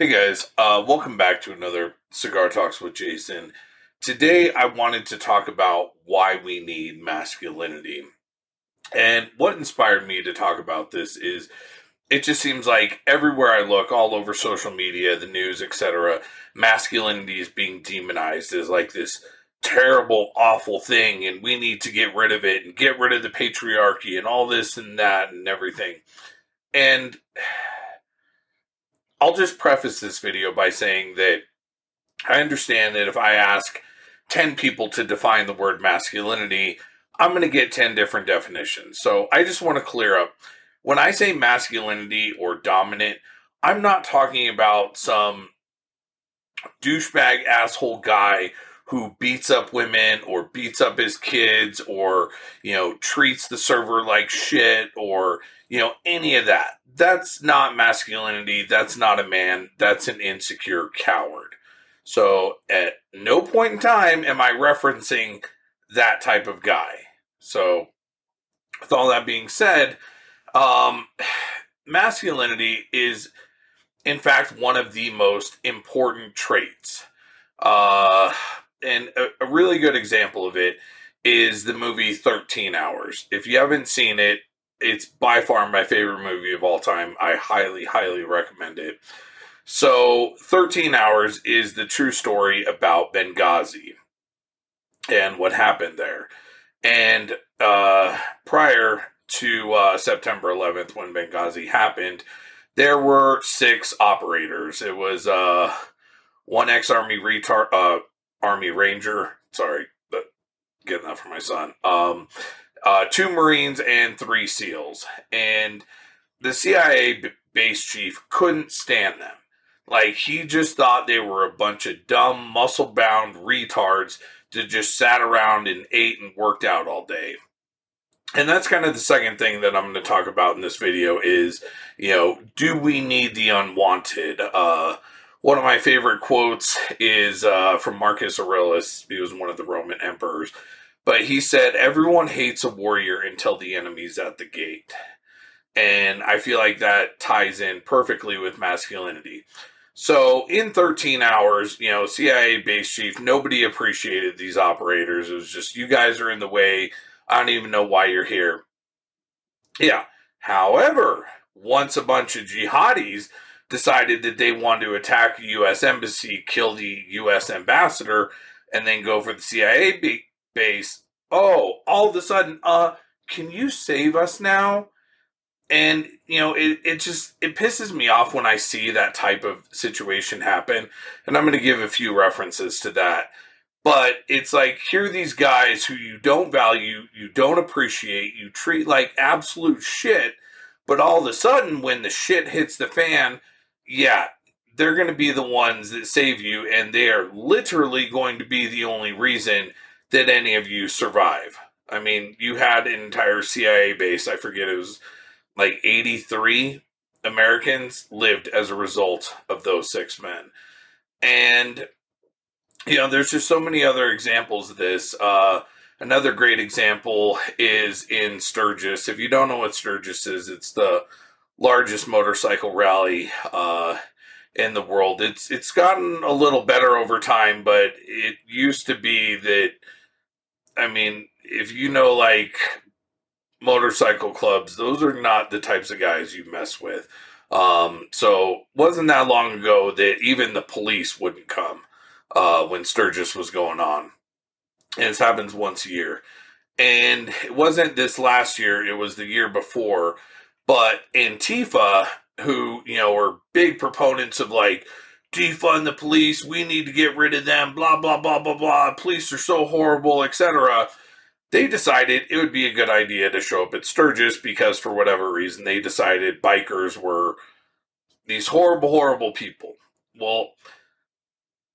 Hey guys, uh, welcome back to another Cigar Talks with Jason. Today I wanted to talk about why we need masculinity. And what inspired me to talk about this is it just seems like everywhere I look, all over social media, the news, etc., masculinity is being demonized as like this terrible, awful thing, and we need to get rid of it and get rid of the patriarchy and all this and that and everything. And I'll just preface this video by saying that I understand that if I ask 10 people to define the word masculinity, I'm going to get 10 different definitions. So I just want to clear up. When I say masculinity or dominant, I'm not talking about some douchebag asshole guy who beats up women or beats up his kids or, you know, treats the server like shit or, you know, any of that. That's not masculinity. That's not a man. That's an insecure coward. So at no point in time am I referencing that type of guy. So with all that being said, um, masculinity is in fact one of the most important traits. Uh, and a, a really good example of it is the movie 13 Hours. If you haven't seen it, it's by far my favorite movie of all time. I highly, highly recommend it. So, 13 Hours is the true story about Benghazi and what happened there. And uh, prior to uh, September 11th, when Benghazi happened, there were six operators. It was uh, one ex Army retard, uh, Army Ranger. Sorry, but getting that for my son. Um, uh, two Marines and three SEALs, and the CIA base chief couldn't stand them. Like he just thought they were a bunch of dumb, muscle-bound retards that just sat around and ate and worked out all day. And that's kind of the second thing that I'm going to talk about in this video is, you know, do we need the unwanted? Uh, one of my favorite quotes is uh, from Marcus Aurelius. He was one of the Roman emperors. But he said, Everyone hates a warrior until the enemy's at the gate. And I feel like that ties in perfectly with masculinity. So in 13 hours, you know, CIA base chief, nobody appreciated these operators. It was just, you guys are in the way. I don't even know why you're here. Yeah. However, once a bunch of jihadis decided that they wanted to attack a U.S. embassy, kill the U.S. ambassador, and then go for the CIA base. Oh, all of a sudden, uh, can you save us now? And you know, it, it just it pisses me off when I see that type of situation happen. And I'm going to give a few references to that. But it's like here these guys who you don't value, you don't appreciate, you treat like absolute shit. But all of a sudden, when the shit hits the fan, yeah, they're going to be the ones that save you, and they are literally going to be the only reason that any of you survive. I mean, you had an entire CIA base, I forget it was like 83 Americans lived as a result of those six men. And, you know, there's just so many other examples of this. Uh, another great example is in Sturgis. If you don't know what Sturgis is, it's the largest motorcycle rally uh, in the world. It's it's gotten a little better over time, but it used to be that. I mean, if you know like motorcycle clubs, those are not the types of guys you mess with. Um, so wasn't that long ago that even the police wouldn't come uh, when Sturgis was going on. And this happens once a year. And it wasn't this last year, it was the year before but Antifa, who, you know, are big proponents of like defund the police, we need to get rid of them, blah, blah, blah, blah, blah, police are so horrible, etc. They decided it would be a good idea to show up at Sturgis because, for whatever reason, they decided bikers were these horrible, horrible people. Well,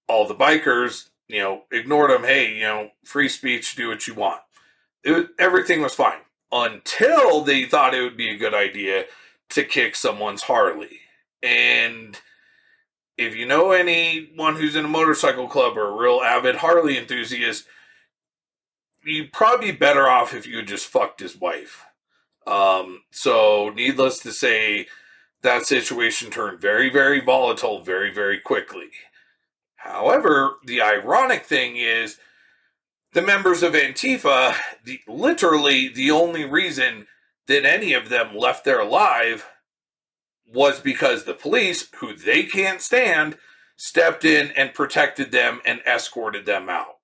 all the bikers, you know, ignored them. Hey, you know, free speech, do what you want. It, everything was fine until they thought it would be a good idea to kick someone's Harley. And if you know anyone who's in a motorcycle club or a real avid Harley enthusiast, you'd probably be better off if you just fucked his wife. Um, so, needless to say, that situation turned very, very volatile very, very quickly. However, the ironic thing is the members of Antifa, the, literally the only reason that any of them left there alive was because the police, who they can't stand, stepped in and protected them and escorted them out.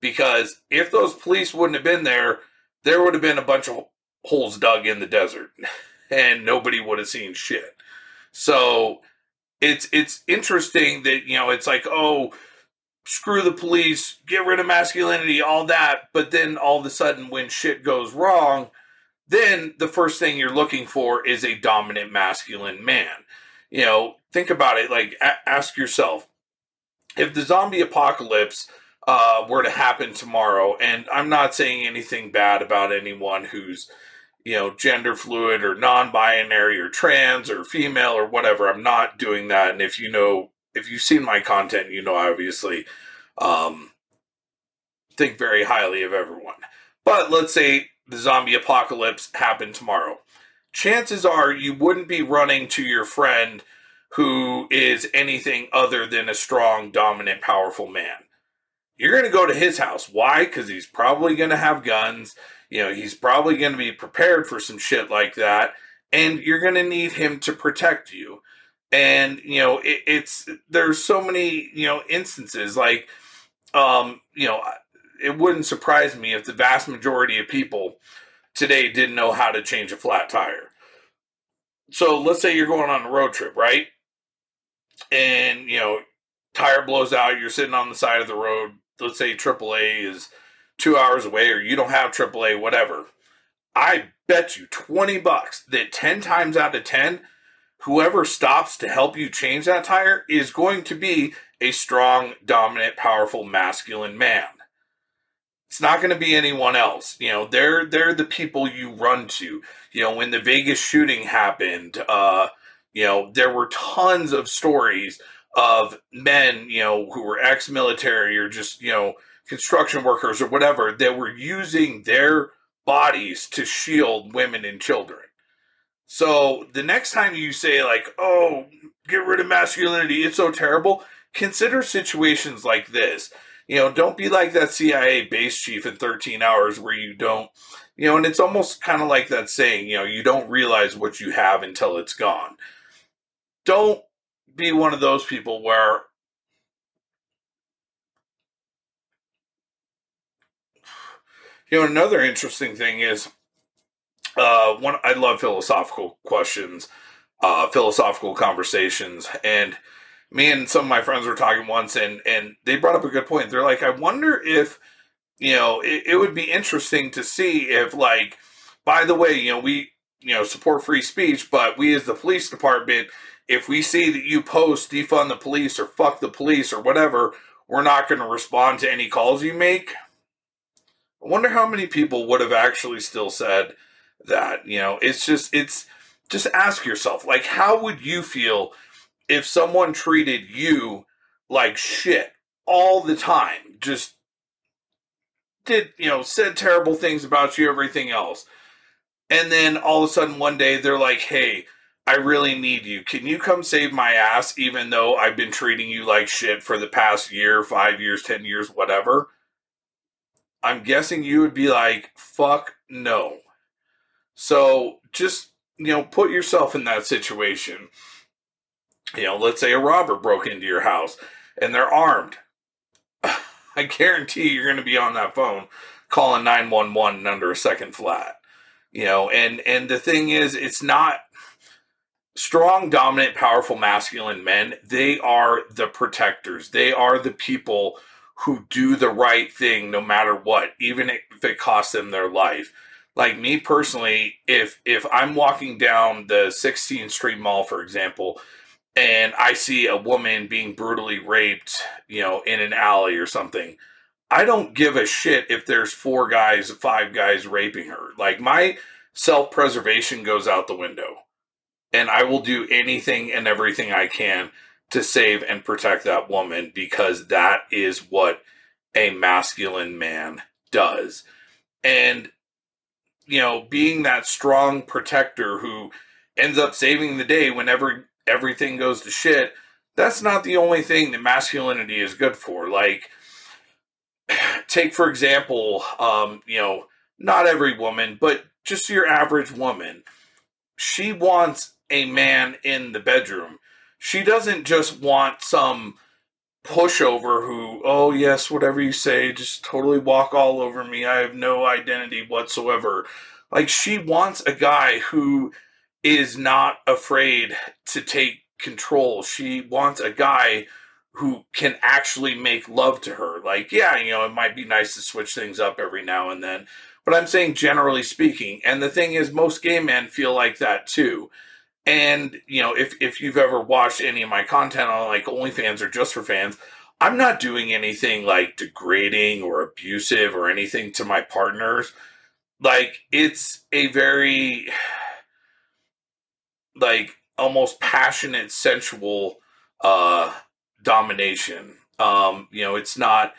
Because if those police wouldn't have been there, there would have been a bunch of holes dug in the desert and nobody would have seen shit. So it's it's interesting that you know it's like oh screw the police, get rid of masculinity, all that, but then all of a sudden when shit goes wrong, then the first thing you're looking for is a dominant masculine man. You know, think about it like a- ask yourself if the zombie apocalypse uh, were to happen tomorrow, and I'm not saying anything bad about anyone who's you know, gender fluid or non binary or trans or female or whatever. I'm not doing that. And if you know, if you've seen my content, you know, I obviously, um, think very highly of everyone. But let's say the zombie apocalypse happened tomorrow. Chances are you wouldn't be running to your friend who is anything other than a strong, dominant, powerful man. You're going to go to his house. Why? Because he's probably going to have guns you know, he's probably going to be prepared for some shit like that, and you're going to need him to protect you. And you know, it, it's there's so many you know instances like, um, you know, it wouldn't surprise me if the vast majority of people today didn't know how to change a flat tire. So let's say you're going on a road trip, right? And you know, tire blows out, you're sitting on the side of the road. Let's say AAA is two hours away or you don't have AAA, whatever. I bet you 20 bucks that 10 times out of 10, whoever stops to help you change that tire is going to be a strong, dominant, powerful, masculine man. It's not going to be anyone else. You know, they're they're the people you run to. You know, when the Vegas shooting happened, uh, you know, there were tons of stories of men, you know, who were ex-military or just, you know, construction workers or whatever that were using their bodies to shield women and children. So the next time you say, like, oh, get rid of masculinity, it's so terrible, consider situations like this. You know, don't be like that CIA base chief in 13 hours where you don't, you know, and it's almost kind of like that saying, you know, you don't realize what you have until it's gone. Don't be one of those people where You know, another interesting thing is uh, one. I love philosophical questions, uh, philosophical conversations, and me and some of my friends were talking once, and and they brought up a good point. They're like, I wonder if you know it, it would be interesting to see if like, by the way, you know, we you know support free speech, but we as the police department, if we see that you post defund the police or fuck the police or whatever, we're not going to respond to any calls you make I wonder how many people would have actually still said that. You know, it's just, it's just ask yourself, like, how would you feel if someone treated you like shit all the time? Just did, you know, said terrible things about you, everything else. And then all of a sudden one day they're like, hey, I really need you. Can you come save my ass, even though I've been treating you like shit for the past year, five years, 10 years, whatever? I'm guessing you would be like, fuck no. So just, you know, put yourself in that situation. You know, let's say a robber broke into your house and they're armed. I guarantee you're going to be on that phone calling 911 under a second flat. You know, and and the thing is it's not strong, dominant, powerful masculine men. They are the protectors. They are the people who do the right thing no matter what, even if it costs them their life. Like me personally, if if I'm walking down the 16th Street Mall, for example, and I see a woman being brutally raped, you know, in an alley or something, I don't give a shit if there's four guys, five guys raping her. Like my self preservation goes out the window. And I will do anything and everything I can to save and protect that woman because that is what a masculine man does. And, you know, being that strong protector who ends up saving the day whenever everything goes to shit, that's not the only thing that masculinity is good for. Like, take for example, um, you know, not every woman, but just your average woman. She wants a man in the bedroom. She doesn't just want some pushover who, oh, yes, whatever you say, just totally walk all over me. I have no identity whatsoever. Like, she wants a guy who is not afraid to take control. She wants a guy who can actually make love to her. Like, yeah, you know, it might be nice to switch things up every now and then, but I'm saying generally speaking. And the thing is, most gay men feel like that too. And you know, if if you've ever watched any of my content on like OnlyFans or just for fans, I'm not doing anything like degrading or abusive or anything to my partners. Like it's a very like almost passionate, sensual uh domination. Um, you know, it's not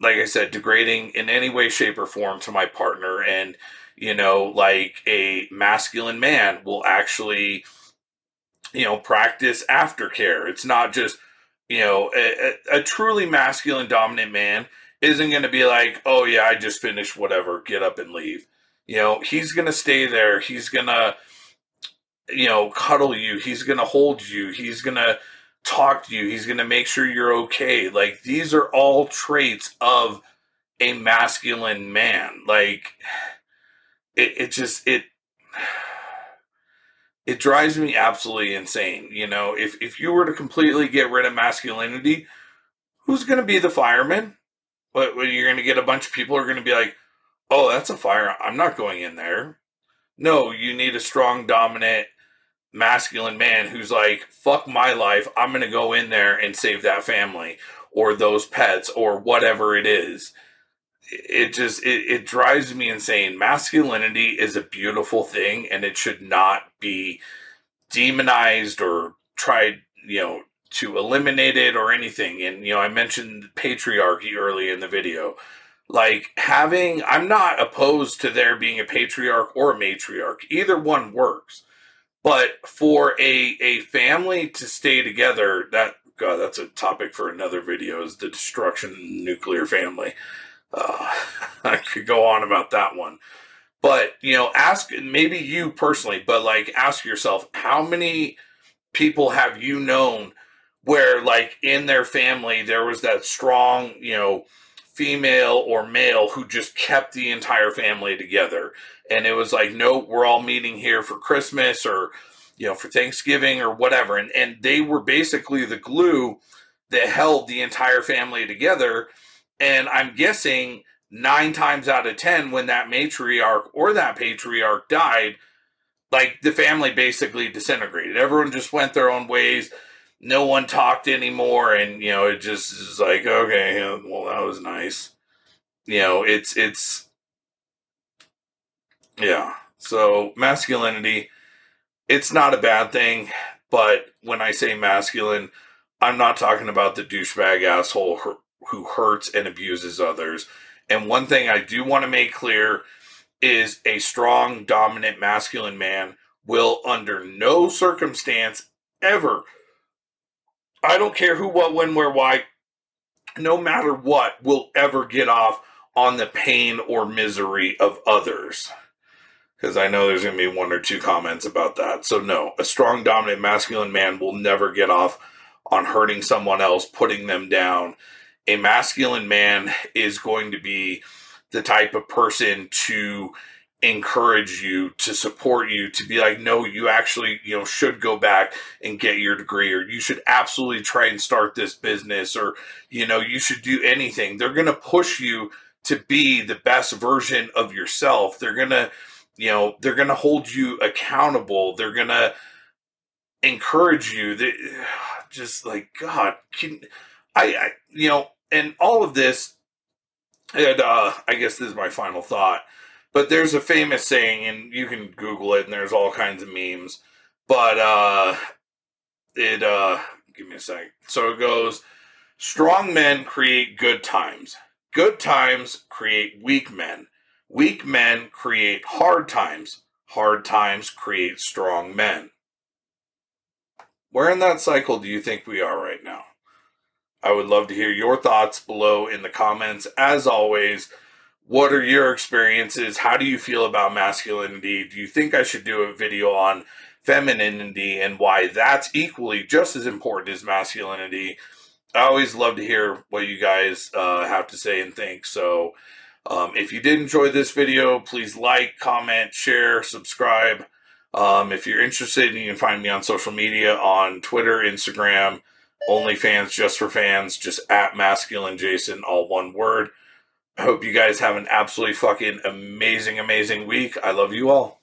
like I said, degrading in any way, shape, or form to my partner. And, you know, like a masculine man will actually, you know, practice aftercare. It's not just, you know, a, a truly masculine dominant man isn't going to be like, oh, yeah, I just finished whatever, get up and leave. You know, he's going to stay there. He's going to, you know, cuddle you. He's going to hold you. He's going to, talk to you. He's going to make sure you're okay. Like these are all traits of a masculine man. Like it, it just it it drives me absolutely insane. You know, if if you were to completely get rid of masculinity, who's going to be the fireman? What you're going to get a bunch of people who are going to be like, "Oh, that's a fire. I'm not going in there." No, you need a strong, dominant masculine man who's like, fuck my life. I'm going to go in there and save that family or those pets or whatever it is. It just, it, it drives me insane. Masculinity is a beautiful thing and it should not be demonized or tried, you know, to eliminate it or anything. And, you know, I mentioned patriarchy early in the video. Like having, I'm not opposed to there being a patriarch or a matriarch. Either one works but for a a family to stay together, that God, that's a topic for another video. Is the destruction nuclear family? I could go on about that one, but you know, ask maybe you personally, but like ask yourself, how many people have you known where, like, in their family there was that strong, you know, female or male who just kept the entire family together? And it was like no we're all meeting here for christmas or you know for thanksgiving or whatever. And and they were basically the glue that held the entire family together and i'm guessing nine times out of ten when that matriarch or that patriarch died like the family basically disintegrated. Everyone just went their own ways. No one talked anymore. And you know it just is like okay well that was nice. You know it's it's yeah. So masculinity, it's not a bad thing, but when I say masculine, I'm not talking about the douchebag asshole who hurts and abuses others. And one thing I do want to make clear is a strong, dominant, masculine man will, under no circumstance, ever, I don't care who, what, when, where, why, no matter what, will ever get off on the pain or misery of others because I know there's going to be one or two comments about that. So, no, a strong, dominant, masculine man will never get off on hurting someone else, putting them down. A masculine man is going to be the type of person to encourage you to support you to be like no you actually you know should go back and get your degree or you should absolutely try and start this business or you know you should do anything. They're going to push you to be the best version of yourself. They're going to you know they're going to hold you accountable. They're going to encourage you. They, just like god can I, I you know and all of this and uh i guess this is my final thought but there's a famous saying and you can google it and there's all kinds of memes but uh it uh give me a sec so it goes strong men create good times good times create weak men Weak men create hard times. hard times create strong men. Where in that cycle do you think we are right now? I would love to hear your thoughts below in the comments. As always, what are your experiences? How do you feel about masculinity? Do you think I should do a video on femininity and why that's equally just as important as masculinity? I always love to hear what you guys uh, have to say and think. So, um, if you did enjoy this video, please like, comment, share, subscribe. Um, if you're interested, you can find me on social media on Twitter, Instagram, OnlyFans, just for fans, just at masculine Jason, all one word. I hope you guys have an absolutely fucking amazing, amazing week. I love you all.